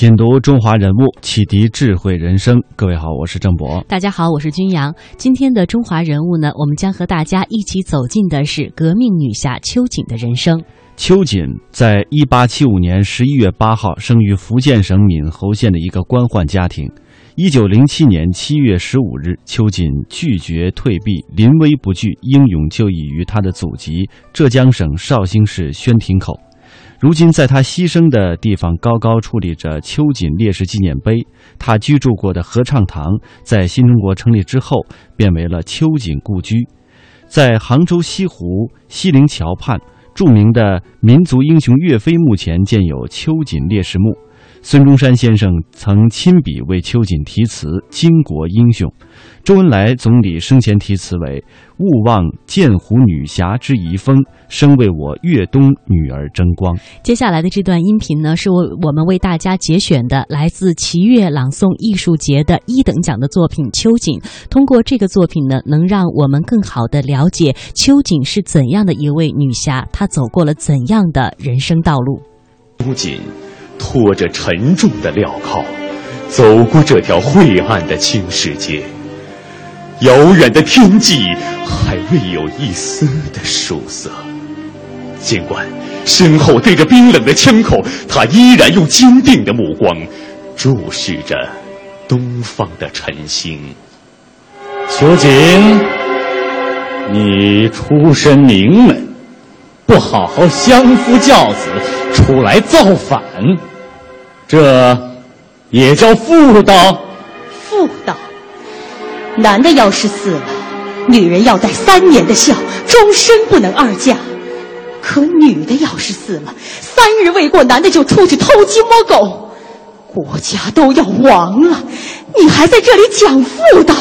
品读中华人物，启迪智慧人生。各位好，我是郑博。大家好，我是君阳。今天的中华人物呢，我们将和大家一起走进的是革命女侠秋瑾的人生。秋瑾在一八七五年十一月八号生于福建省闽侯县的一个官宦家庭。一九零七年七月十五日，秋瑾拒绝退避，临危不惧，英勇就义于他的祖籍浙江省绍兴市宣亭口。如今，在他牺牲的地方，高高矗立着秋瑾烈士纪念碑。他居住过的合唱堂，在新中国成立之后，变为了秋瑾故居。在杭州西湖西泠桥畔，著名的民族英雄岳飞墓前建有秋瑾烈士墓。孙中山先生曾亲笔为秋瑾题词“巾帼英雄”，周恩来总理生前题词为“勿忘剑湖女侠之遗风，生为我粤东女儿争光”。接下来的这段音频呢，是我我们为大家节选的来自齐越朗诵艺术节的一等奖的作品《秋瑾》。通过这个作品呢，能让我们更好的了解秋瑾是怎样的一位女侠，她走过了怎样的人生道路。秋瑾。拖着沉重的镣铐，走过这条晦暗的青石街。遥远的天际还未有一丝的曙色，尽管身后对着冰冷的枪口，他依然用坚定的目光注视着东方的晨星。秋瑾，你出身名门，不好好相夫教子，出来造反。这也叫妇道？妇道，男的要是死了，女人要带三年的孝，终身不能二嫁；可女的要是死了，三日未过，男的就出去偷鸡摸狗，国家都要亡了，你还在这里讲妇道？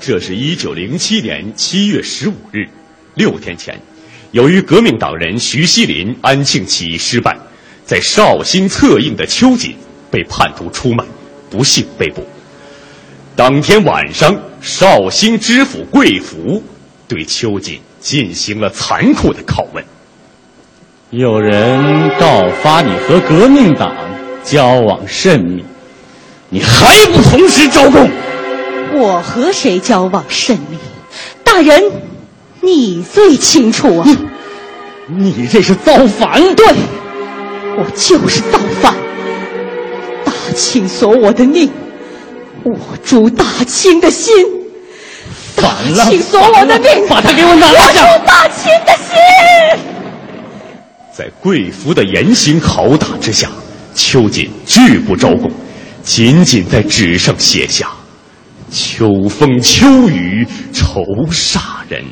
这是一九零七年七月十五日，六天前，由于革命党人徐锡麟安庆起义失败。在绍兴策应的秋瑾被叛徒出卖，不幸被捕。当天晚上，绍兴知府贵福对秋瑾进行了残酷的拷问。有人告发你和革命党交往甚密，你还不同时招供？我和谁交往甚密？大人，你最清楚啊！你这是造反！对。我就是造反，大清索我的命，我诛大清的心。反了！大清索我的命，把他给我拿下！我诛大清的心。在贵福的严刑拷打之下，秋瑾拒不招供，仅仅在纸上写下“秋风秋雨愁煞人”。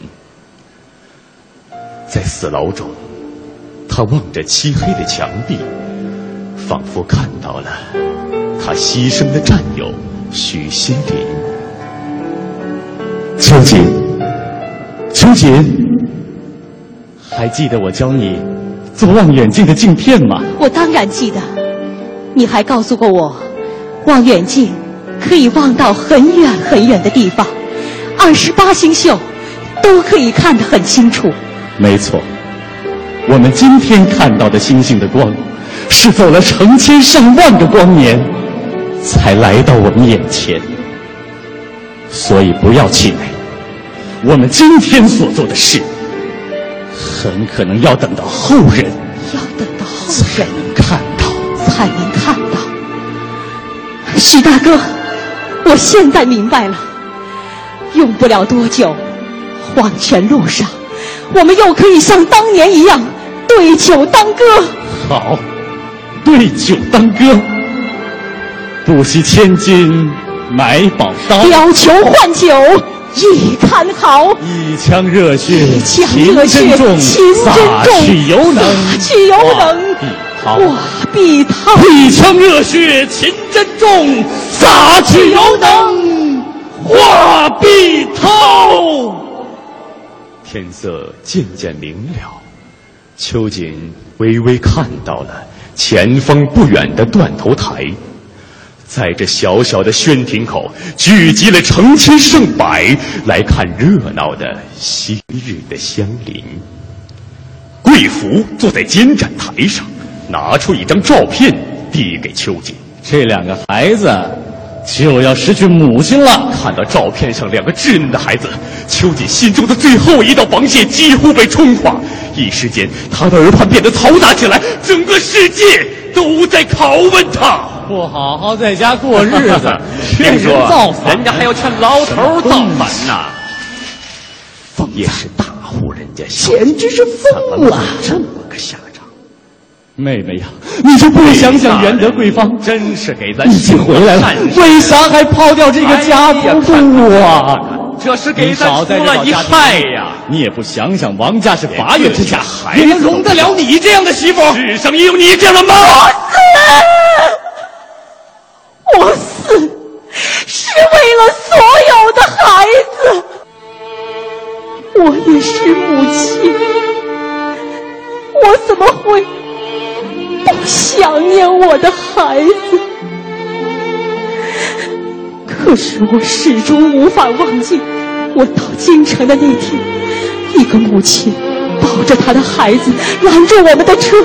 在死牢中。他望着漆黑的墙壁，仿佛看到了他牺牲的战友许新林。秋瑾，秋瑾，还记得我教你做望远镜的镜片吗？我当然记得。你还告诉过我，望远镜可以望到很远很远的地方，二十八星宿都可以看得很清楚。没错。我们今天看到的星星的光，是走了成千上万个光年，才来到我们眼前。所以不要气馁，我们今天所做的事，很可能要等到后人，要等到后人才能看到，才能看到。徐大哥，我现在明白了，用不了多久，黄泉路上，我们又可以像当年一样。对酒当歌，好；对酒当歌，不惜千金买宝刀。貂裘换酒，意堪豪。一腔热血，情真重；洒去犹能，化碧涛。一腔热血，情真重；洒去犹能，化碧涛。天色渐渐明了。秋瑾微微看到了前方不远的断头台，在这小小的宣亭口，聚集了成千上百来看热闹的昔日的乡邻。贵福坐在监斩台上，拿出一张照片递给秋瑾。这两个孩子就要失去母亲了。看到照片上两个稚嫩的孩子，秋瑾心中的最后一道防线几乎被冲垮，一时间他的耳畔变得嘈杂起来，整个世界都在拷问他。不好好在家过日子，别劝人造，反，人家还要劝老头儿造反呢。也是大户人家，简直是疯了！这么个下场，妹妹呀，你就不想想元德贵芳真是给咱已经回来了看，为啥还抛掉这个家不顾啊？这是给咱出少在这了一害呀！你也不想想，王家是法月之下，还能容得了你这样的媳妇？世上也有你这样的妈！我死我死是为了所有的孩子，我也是母亲，我怎么会不想念我的孩子？可是我始终无法忘记，我到京城的那天，一个母亲抱着她的孩子拦住我们的车，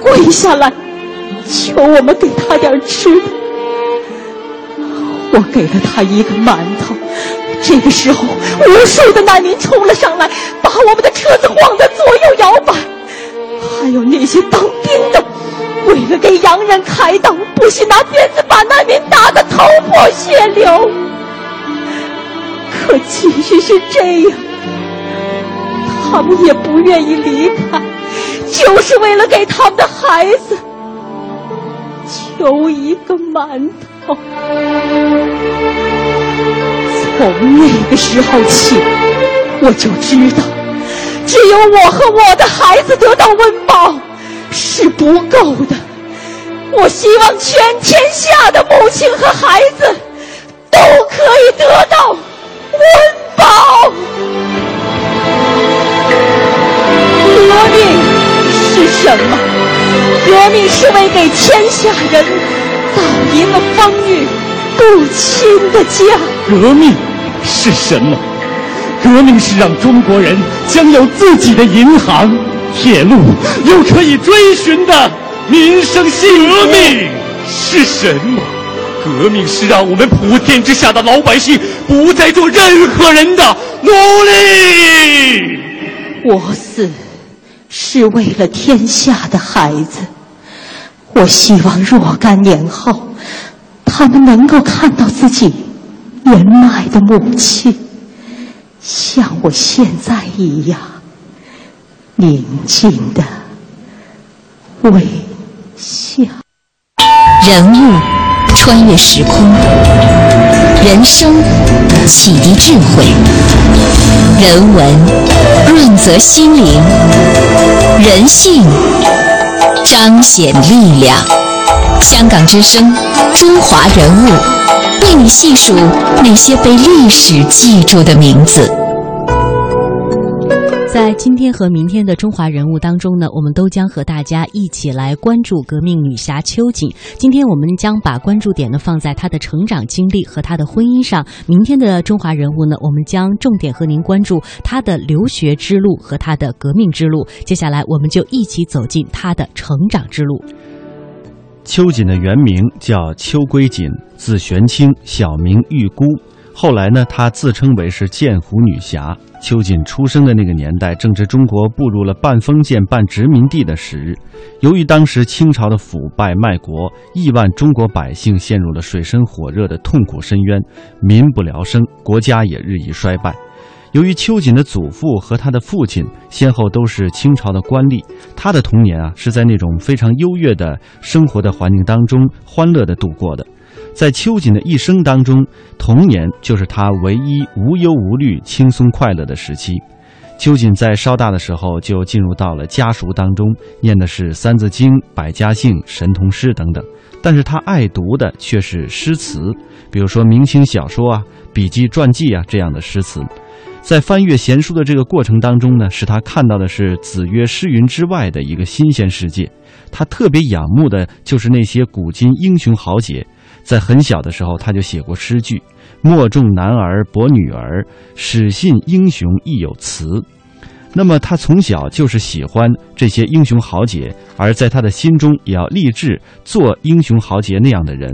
跪下来求我们给她点吃的。我给了她一个馒头。这个时候，无数的难民冲了上来，把我们的车子晃得左右摇摆。还有那些当兵的，为了给洋人开刀，不惜拿鞭子把难民打得头破血流。可即使是这样，他们也不愿意离开，就是为了给他们的孩子求一个馒头。从那个时候起，我就知道，只有我和我的孩子得到温饱是不够的。我希望全天下的母亲和孩子都可以得到温饱。革命是什么？革命是为给天下人造一个风雨不侵的家。革命是什么？革命是让中国人将有自己的银行、铁路，有可以追寻的民生幸福。革命是什么？革命是让我们普天之下的老百姓不再做任何人的奴隶。我死是为了天下的孩子。我希望若干年后，他们能够看到自己年迈的母亲，像我现在一样宁静的微笑。人物穿越时空，人生启迪智慧，人文润泽心灵，人性彰显力量。香港之声，中华人物，为你细数那些被历史记住的名字。在今天和明天的中华人物当中呢，我们都将和大家一起来关注革命女侠秋瑾。今天我们将把关注点呢放在她的成长经历和她的婚姻上。明天的中华人物呢，我们将重点和您关注她的留学之路和她的革命之路。接下来，我们就一起走进她的成长之路。秋瑾的原名叫邱归瑾，字玄清，小名玉姑。后来呢，她自称为是剑湖女侠。秋瑾出生的那个年代，正值中国步入了半封建半殖民地的时日。由于当时清朝的腐败卖国，亿万中国百姓陷入了水深火热的痛苦深渊，民不聊生，国家也日益衰败。由于秋瑾的祖父和他的父亲先后都是清朝的官吏，他的童年啊是在那种非常优越的生活的环境当中欢乐的度过的。在秋瑾的一生当中，童年就是他唯一无忧无虑、轻松快乐的时期。秋瑾在稍大的时候就进入到了家塾当中，念的是《三字经》《百家姓》《神童诗》等等。但是他爱读的却是诗词，比如说明清小说啊、笔记传记啊这样的诗词。在翻阅闲书的这个过程当中呢，使他看到的是子曰诗云之外的一个新鲜世界。他特别仰慕的就是那些古今英雄豪杰。在很小的时候，他就写过诗句：“莫重男儿薄女儿，始信英雄亦有词。”那么他从小就是喜欢这些英雄豪杰，而在他的心中也要立志做英雄豪杰那样的人。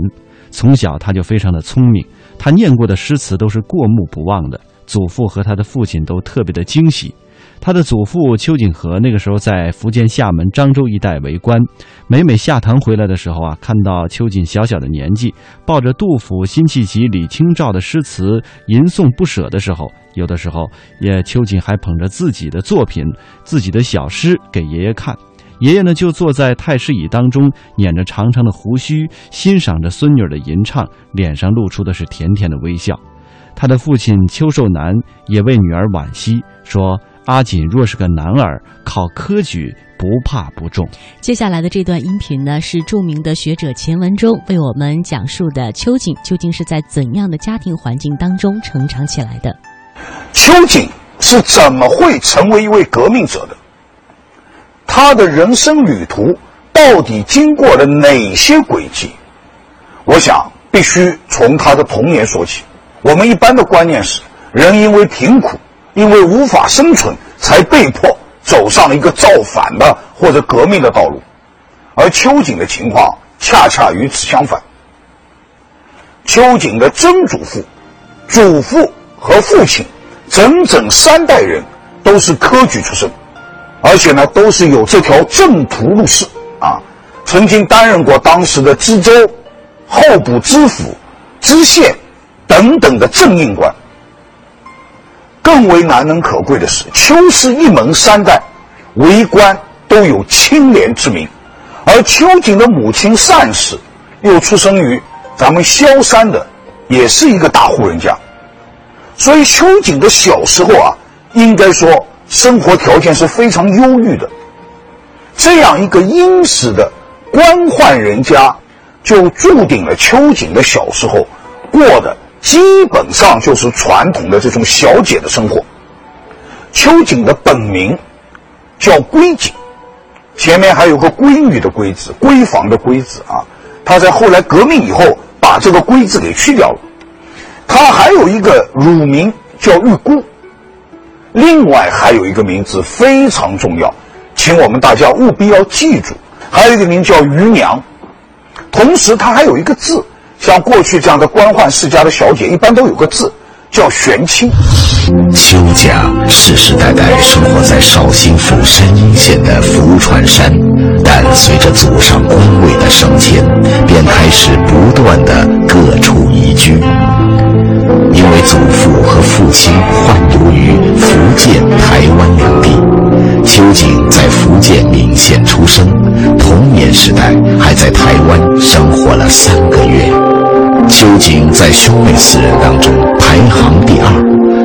从小他就非常的聪明，他念过的诗词都是过目不忘的。祖父和他的父亲都特别的惊喜。他的祖父邱景和那个时候在福建厦门漳州一带为官，每每下堂回来的时候啊，看到秋瑾小小的年纪，抱着杜甫、辛弃疾、李清照的诗词吟诵不舍的时候，有的时候也秋瑾还捧着自己的作品、自己的小诗给爷爷看，爷爷呢就坐在太师椅当中，捻着长长的胡须，欣赏着孙女的吟唱，脸上露出的是甜甜的微笑。他的父亲邱寿南也为女儿惋惜，说：“阿锦若是个男儿，考科举不怕不中。”接下来的这段音频呢，是著名的学者钱文忠为我们讲述的秋瑾究竟是在怎样的家庭环境当中成长起来的。秋瑾是怎么会成为一位革命者的？他的人生旅途到底经过了哪些轨迹？我想必须从他的童年说起。我们一般的观念是，人因为贫苦，因为无法生存，才被迫走上了一个造反的或者革命的道路。而秋瑾的情况恰恰与此相反。秋瑾的曾祖父、祖父和父亲，整整三代人都是科举出身，而且呢，都是有这条正途入仕啊，曾经担任过当时的知州、候补知府、知县。等等的正印官，更为难能可贵的是，邱氏一门三代为官都有清廉之名，而邱瑾的母亲单氏又出生于咱们萧山的，也是一个大户人家，所以邱瑾的小时候啊，应该说生活条件是非常优裕的。这样一个殷实的官宦人家，就注定了邱瑾的小时候过的。基本上就是传统的这种小姐的生活。秋瑾的本名叫闺瑾，前面还有个闺女的闺字，闺房的闺字啊。她在后来革命以后把这个闺字给去掉了。她还有一个乳名叫玉姑，另外还有一个名字非常重要，请我们大家务必要记住，还有一个名叫余娘。同时，她还有一个字。像过去这样的官宦世家的小姐，一般都有个字，叫玄清。邱家世世代代生活在绍兴府山阴县的福川山，但随着祖上官位的升迁，便开始不断的各处移居。因为祖父和父亲宦游于福建、台湾两地，邱瑾在福建闽县出生，童年时代还在台湾生活了三个月。秋瑾在兄妹四人当中排行第二，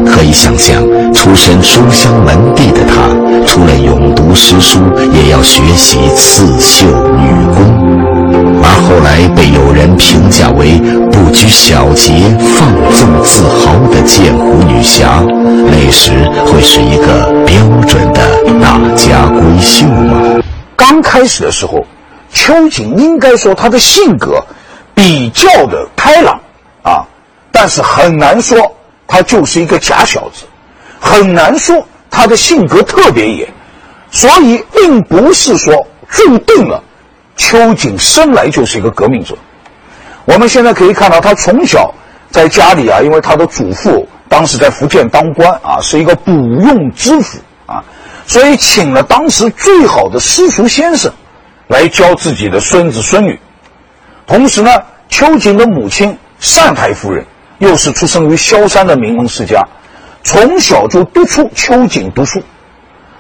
可以想象，出身书香门第的他，除了勇读诗书，也要学习刺绣女工。而后来被有人评价为不拘小节、放纵自豪的剑湖女侠，那时会是一个标准的大家闺秀吗？刚开始的时候，秋瑾应该说她的性格。比较的开朗啊，但是很难说他就是一个假小子，很难说他的性格特别野，所以并不是说注定了秋瑾生来就是一个革命者。我们现在可以看到，他从小在家里啊，因为他的祖父当时在福建当官啊，是一个补用知府啊，所以请了当时最好的私塾先生来教自己的孙子孙女。同时呢，秋瑾的母亲善太夫人又是出生于萧山的名门世家，从小就督促秋瑾读书。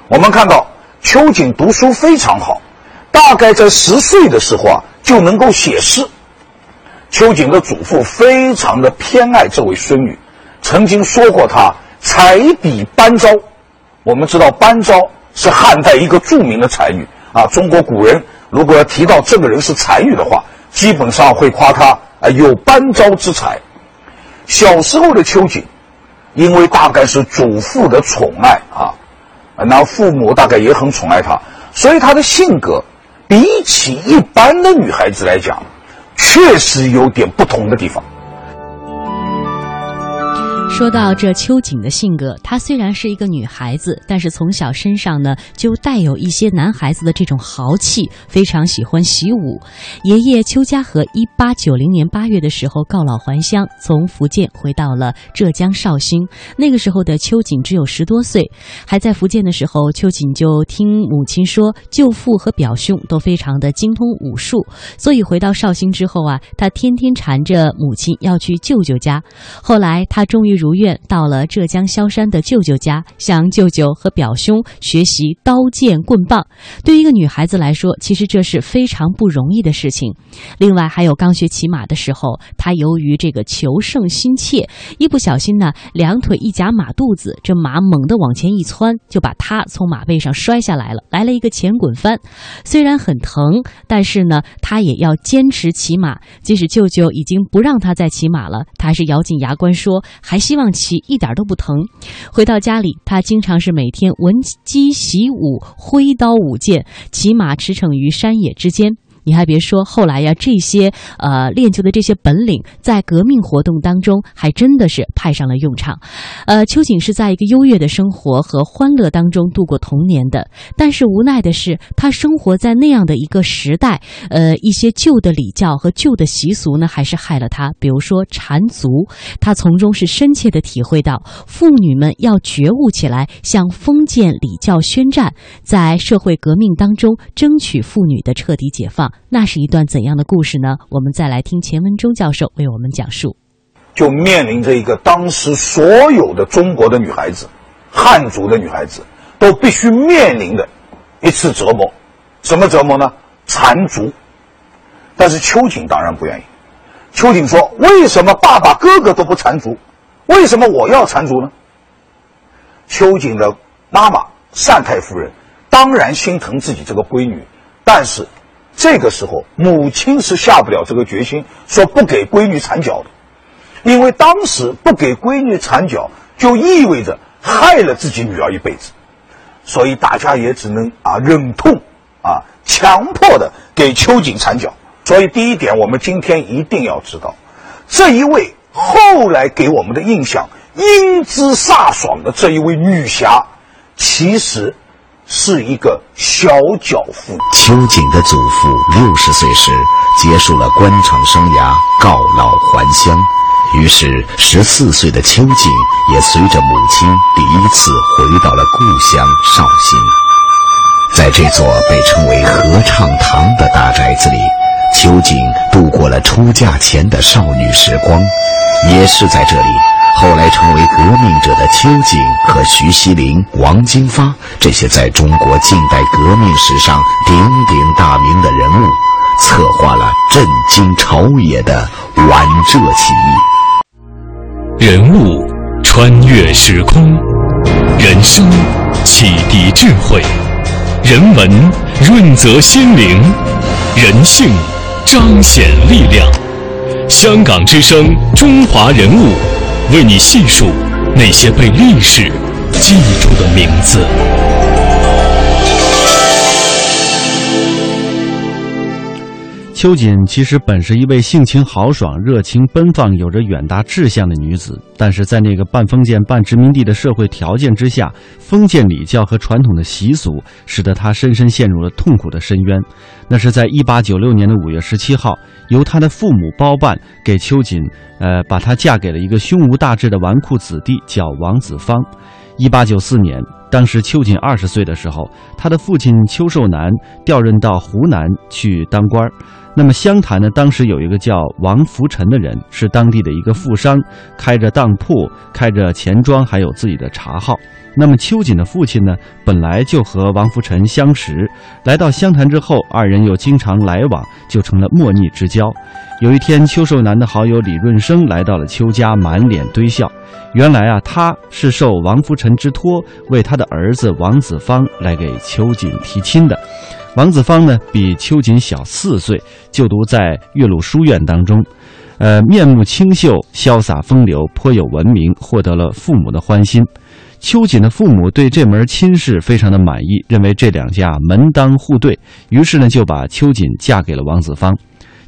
我们看到秋瑾读书非常好，大概在十岁的时候啊就能够写诗。秋瑾的祖父非常的偏爱这位孙女，曾经说过她才比班昭。我们知道班昭是汉代一个著名的才女啊，中国古人如果要提到这个人是才女的话。基本上会夸她啊有班昭之才。小时候的秋瑾，因为大概是祖父的宠爱啊，那父母大概也很宠爱她，所以她的性格比起一般的女孩子来讲，确实有点不同的地方。说到这秋瑾的性格，她虽然是一个女孩子，但是从小身上呢就带有一些男孩子的这种豪气，非常喜欢习武。爷爷邱家和一八九零年八月的时候告老还乡，从福建回到了浙江绍兴。那个时候的秋瑾只有十多岁，还在福建的时候，秋瑾就听母亲说，舅父和表兄都非常的精通武术，所以回到绍兴之后啊，他天天缠着母亲要去舅舅家。后来他终于如。如愿到了浙江萧山的舅舅家，向舅舅和表兄学习刀剑棍棒。对于一个女孩子来说，其实这是非常不容易的事情。另外，还有刚学骑马的时候，她由于这个求胜心切，一不小心呢，两腿一夹马肚子，这马猛地往前一窜，就把她从马背上摔下来了，来了一个前滚翻。虽然很疼，但是呢，她也要坚持骑马。即使舅舅已经不让她再骑马了，她还是咬紧牙关说：“还希。”望骑一点都不疼。回到家里，他经常是每天闻鸡习武，挥刀舞剑，骑马驰骋于山野之间。你还别说，后来呀，这些呃练就的这些本领，在革命活动当中还真的是派上了用场。呃，秋瑾是在一个优越的生活和欢乐当中度过童年的，但是无奈的是，他生活在那样的一个时代，呃，一些旧的礼教和旧的习俗呢，还是害了他。比如说缠足，他从中是深切的体会到，妇女们要觉悟起来，向封建礼教宣战，在社会革命当中争取妇女的彻底解放。那是一段怎样的故事呢？我们再来听钱文忠教授为我们讲述。就面临着一个当时所有的中国的女孩子，汉族的女孩子都必须面临的一次折磨，什么折磨呢？缠足。但是秋瑾当然不愿意。秋瑾说：“为什么爸爸哥哥都不缠足？为什么我要缠足呢？”秋瑾的妈妈单太夫人当然心疼自己这个闺女，但是。这个时候，母亲是下不了这个决心，说不给闺女缠脚的，因为当时不给闺女缠脚，就意味着害了自己女儿一辈子，所以大家也只能啊忍痛啊强迫的给秋瑾缠脚。所以第一点，我们今天一定要知道，这一位后来给我们的印象英姿飒爽的这一位女侠，其实。是一个小脚妇。秋瑾的祖父六十岁时结束了官场生涯，告老还乡。于是，十四岁的秋瑾也随着母亲第一次回到了故乡绍兴。在这座被称为“合唱堂”的大宅子里，秋瑾度过了出嫁前的少女时光。也是在这里。后来成为革命者的秋瑾和徐锡麟、王金发这些在中国近代革命史上鼎鼎大名的人物，策划了震惊朝野的皖浙起义。人物穿越时空，人生启迪智慧，人文润泽心灵，人性彰显力量。香港之声，中华人物。为你细数那些被历史记住的名字。秋瑾其实本是一位性情豪爽、热情奔放、有着远大志向的女子，但是在那个半封建半殖民地的社会条件之下，封建礼教和传统的习俗使得她深深陷入了痛苦的深渊。那是在一八九六年的五月十七号，由她的父母包办给秋瑾，呃，把她嫁给了一个胸无大志的纨绔子弟，叫王子芳。一八九四年，当时秋瑾二十岁的时候，他的父亲邱寿南调任到湖南去当官。那么湘潭呢，当时有一个叫王福臣的人，是当地的一个富商，开着当铺，开着钱庄，还有自己的茶号。那么秋瑾的父亲呢，本来就和王福臣相识，来到湘潭之后，二人又经常来往，就成了莫逆之交。有一天，邱寿南的好友李润生来到了邱家，满脸堆笑。原来啊，他是受王福臣之托，为他的儿子王子芳来给秋瑾提亲的。王子芳呢，比秋瑾小四岁，就读在岳麓书院当中。呃，面目清秀、潇洒风流，颇有文明，获得了父母的欢心。秋瑾的父母对这门亲事非常的满意，认为这两家门当户对，于是呢就把秋瑾嫁给了王子芳。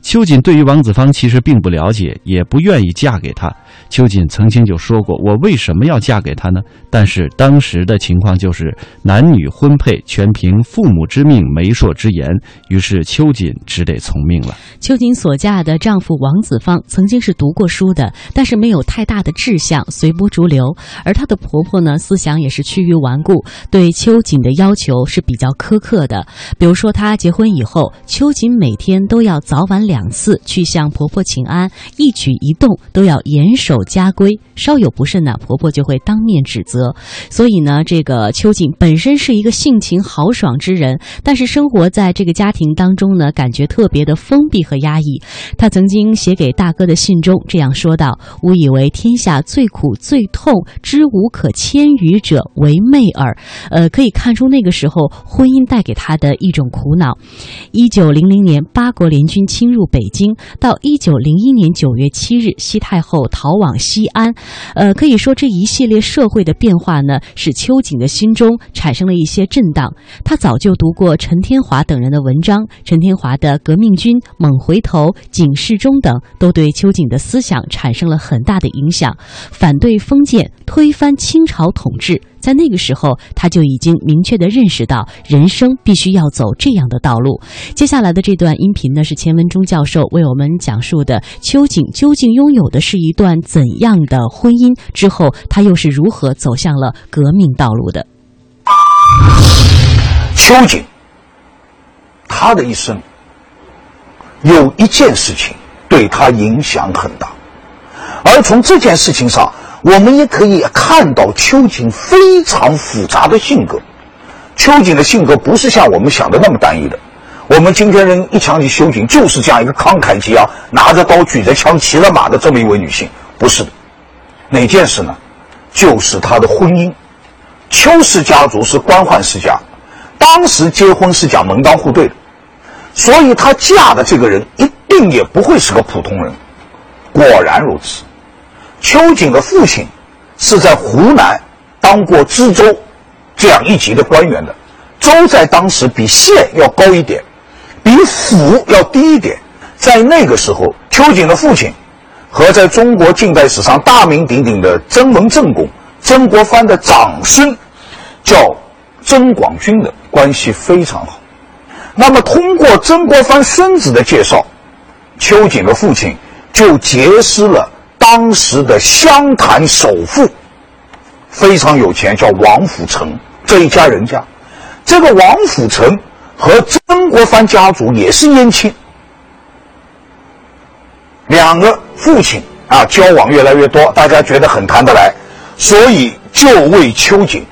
秋瑾对于王子芳其实并不了解，也不愿意嫁给他。秋瑾曾经就说过：“我为什么要嫁给他呢？”但是当时的情况就是男女婚配全凭父母之命、媒妁之言，于是秋瑾只得从命了。秋瑾所嫁的丈夫王子芳曾经是读过书的，但是没有太大的志向，随波逐流。而她的婆婆呢，思想也是趋于顽固，对秋瑾的要求是比较苛刻的。比如说，她结婚以后，秋瑾每天都要早晚两两次去向婆婆请安，一举一动都要严守家规，稍有不慎呢，婆婆就会当面指责。所以呢，这个秋瑾本身是一个性情豪爽之人，但是生活在这个家庭当中呢，感觉特别的封闭和压抑。她曾经写给大哥的信中这样说道：“吾以为天下最苦最痛，知无可迁于者为媚儿。”呃，可以看出那个时候婚姻带给她的一种苦恼。一九零零年，八国联军侵入入北京，到一九零一年九月七日，西太后逃往西安。呃，可以说这一系列社会的变化呢，使秋瑾的心中产生了一些震荡。他早就读过陈天华等人的文章，陈天华的《革命军》《猛回头》《警示中》等，都对秋瑾的思想产生了很大的影响。反对封建，推翻清朝统治，在那个时候，他就已经明确的认识到，人生必须要走这样的道路。接下来的这段音频呢，是钱文忠教授为我们讲述的秋瑾究竟拥有的是一段怎样的婚姻，之后他又是如何走向了革命道路的。秋瑾，他的一生有一件事情对他影响很大，而从这件事情上，我们也可以看到秋瑾非常复杂的性格。秋瑾的性格不是像我们想的那么单一的。我们今天人一想起秋瑾，就是这样一个慷慨激昂、拿着刀、举着枪、骑着马的这么一位女性，不是的。哪件事呢？就是她的婚姻。邱氏家族是官宦世家，当时结婚是讲门当户对的，所以她嫁的这个人一定也不会是个普通人。果然如此，秋瑾的父亲是在湖南当过知州这样一级的官员的，州在当时比县要高一点，比府要低一点。在那个时候，秋瑾的父亲和在中国近代史上大名鼎鼎的曾文正公。曾国藩的长孙叫曾广钧的关系非常好。那么，通过曾国藩孙子的介绍，秋瑾的父亲就结识了当时的湘潭首富，非常有钱，叫王府成这一家人家。这个王府成和曾国藩家族也是姻亲，两个父亲啊交往越来越多，大家觉得很谈得来。所以就为秋瑾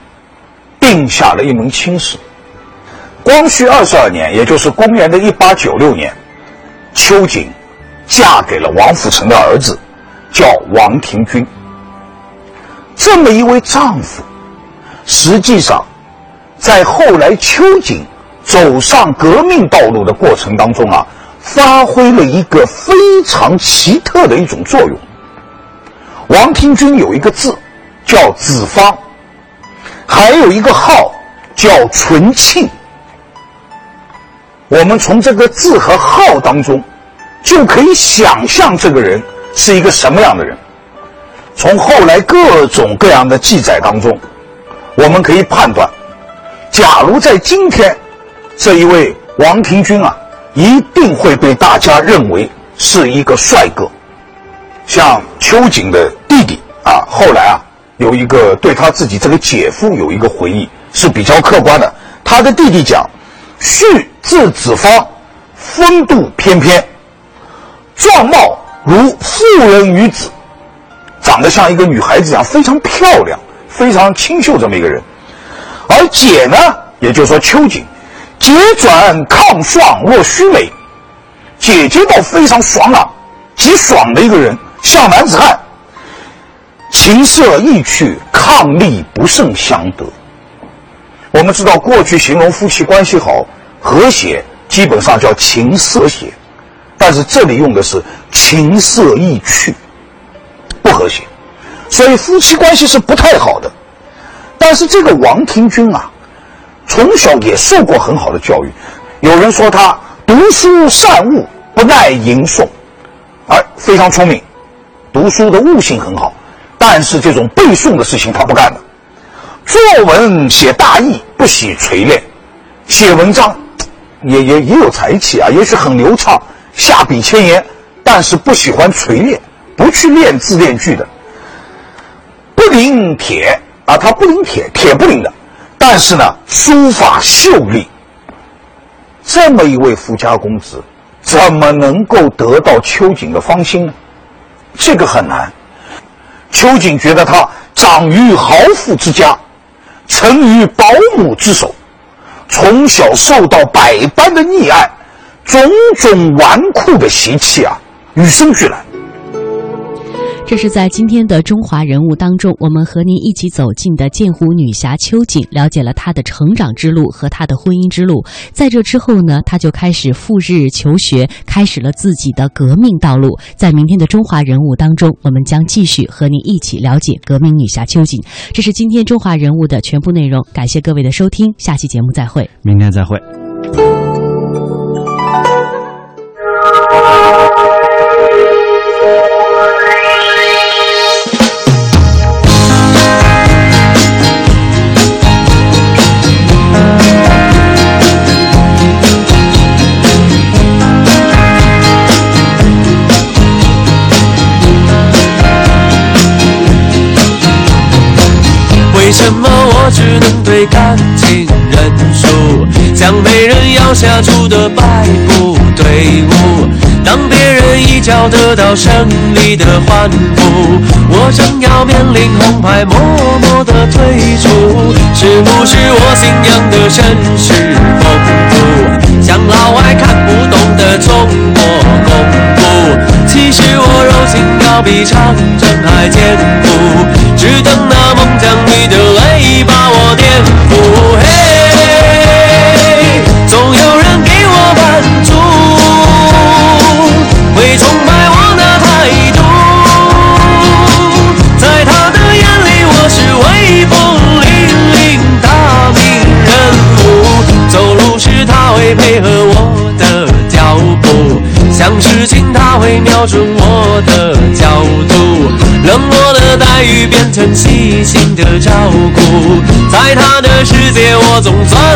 定下了一门亲事。光绪二十二年，也就是公元的一八九六年，秋瑾嫁给了王府成的儿子，叫王廷钧。这么一位丈夫，实际上在后来秋瑾走上革命道路的过程当中啊，发挥了一个非常奇特的一种作用。王廷钧有一个字。叫子方，还有一个号叫纯庆。我们从这个字和号当中，就可以想象这个人是一个什么样的人。从后来各种各样的记载当中，我们可以判断，假如在今天，这一位王廷钧啊，一定会被大家认为是一个帅哥。像秋瑾的弟弟啊，后来啊。有一个对他自己这个姐夫有一个回忆是比较客观的。他的弟弟讲：“旭字子方，风度翩翩，状貌如妇人女子，长得像一个女孩子一样，非常漂亮，非常清秀这么一个人。而姐呢，也就是说秋瑾，节转抗爽若须眉，姐姐倒非常爽朗，极爽的一个人，像男子汉。”情色意趣，伉俪不胜相得。我们知道，过去形容夫妻关系好、和谐，基本上叫情色谐。但是这里用的是情色意趣，不和谐，所以夫妻关系是不太好的。但是这个王廷钧啊，从小也受过很好的教育，有人说他读书善悟，不耐吟诵，而非常聪明，读书的悟性很好，但是这种背诵的事情他不干的。作文写大意，不喜锤炼；写文章，也也也有才气啊，也许很流畅，下笔千言，但是不喜欢锤炼，不去练字练句的。不灵铁啊，他不灵铁，铁不灵的，但是呢，书法秀丽。这么一位富家公子，怎么能够得到秋瑾的芳心呢？这个很难。秋瑾觉得他长于豪富之家。成于保姆之手，从小受到百般的溺爱，种种纨绔的习气啊，与生俱来。这是在今天的中华人物当中，我们和您一起走进的剑湖女侠秋瑾，了解了她的成长之路和她的婚姻之路。在这之后呢，她就开始赴日求学，开始了自己的革命道路。在明天的中华人物当中，我们将继续和您一起了解革命女侠秋瑾。这是今天中华人物的全部内容，感谢各位的收听，下期节目再会，明天再会。我只能对感情认输，像被人咬下猪的败布队伍？当别人一脚得到胜利的欢呼，我正要面临红牌，默默的退出。是不是我信仰的绅士风度，像老外看不懂的中国功夫其实我柔情要比长征还艰苦，只等那梦将你的泪把我照顾，在他的世界我总算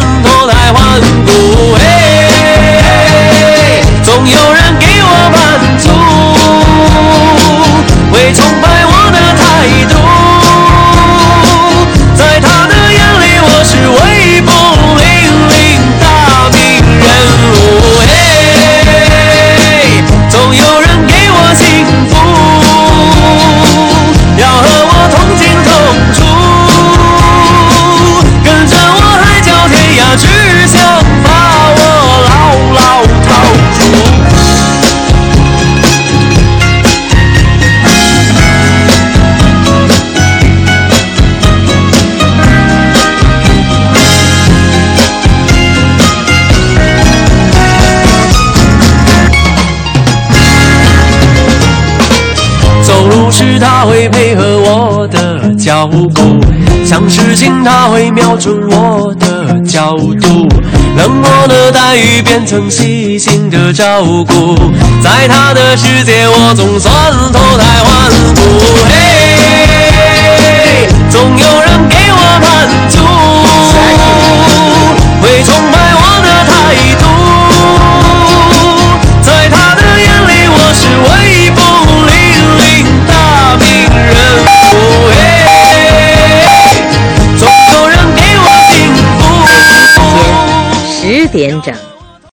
脚步，像事情他会瞄准我的角度，冷漠的待遇变成细心的照顾，在他的世界我总算脱胎换骨。嘿，总有人给我满足，嘿，总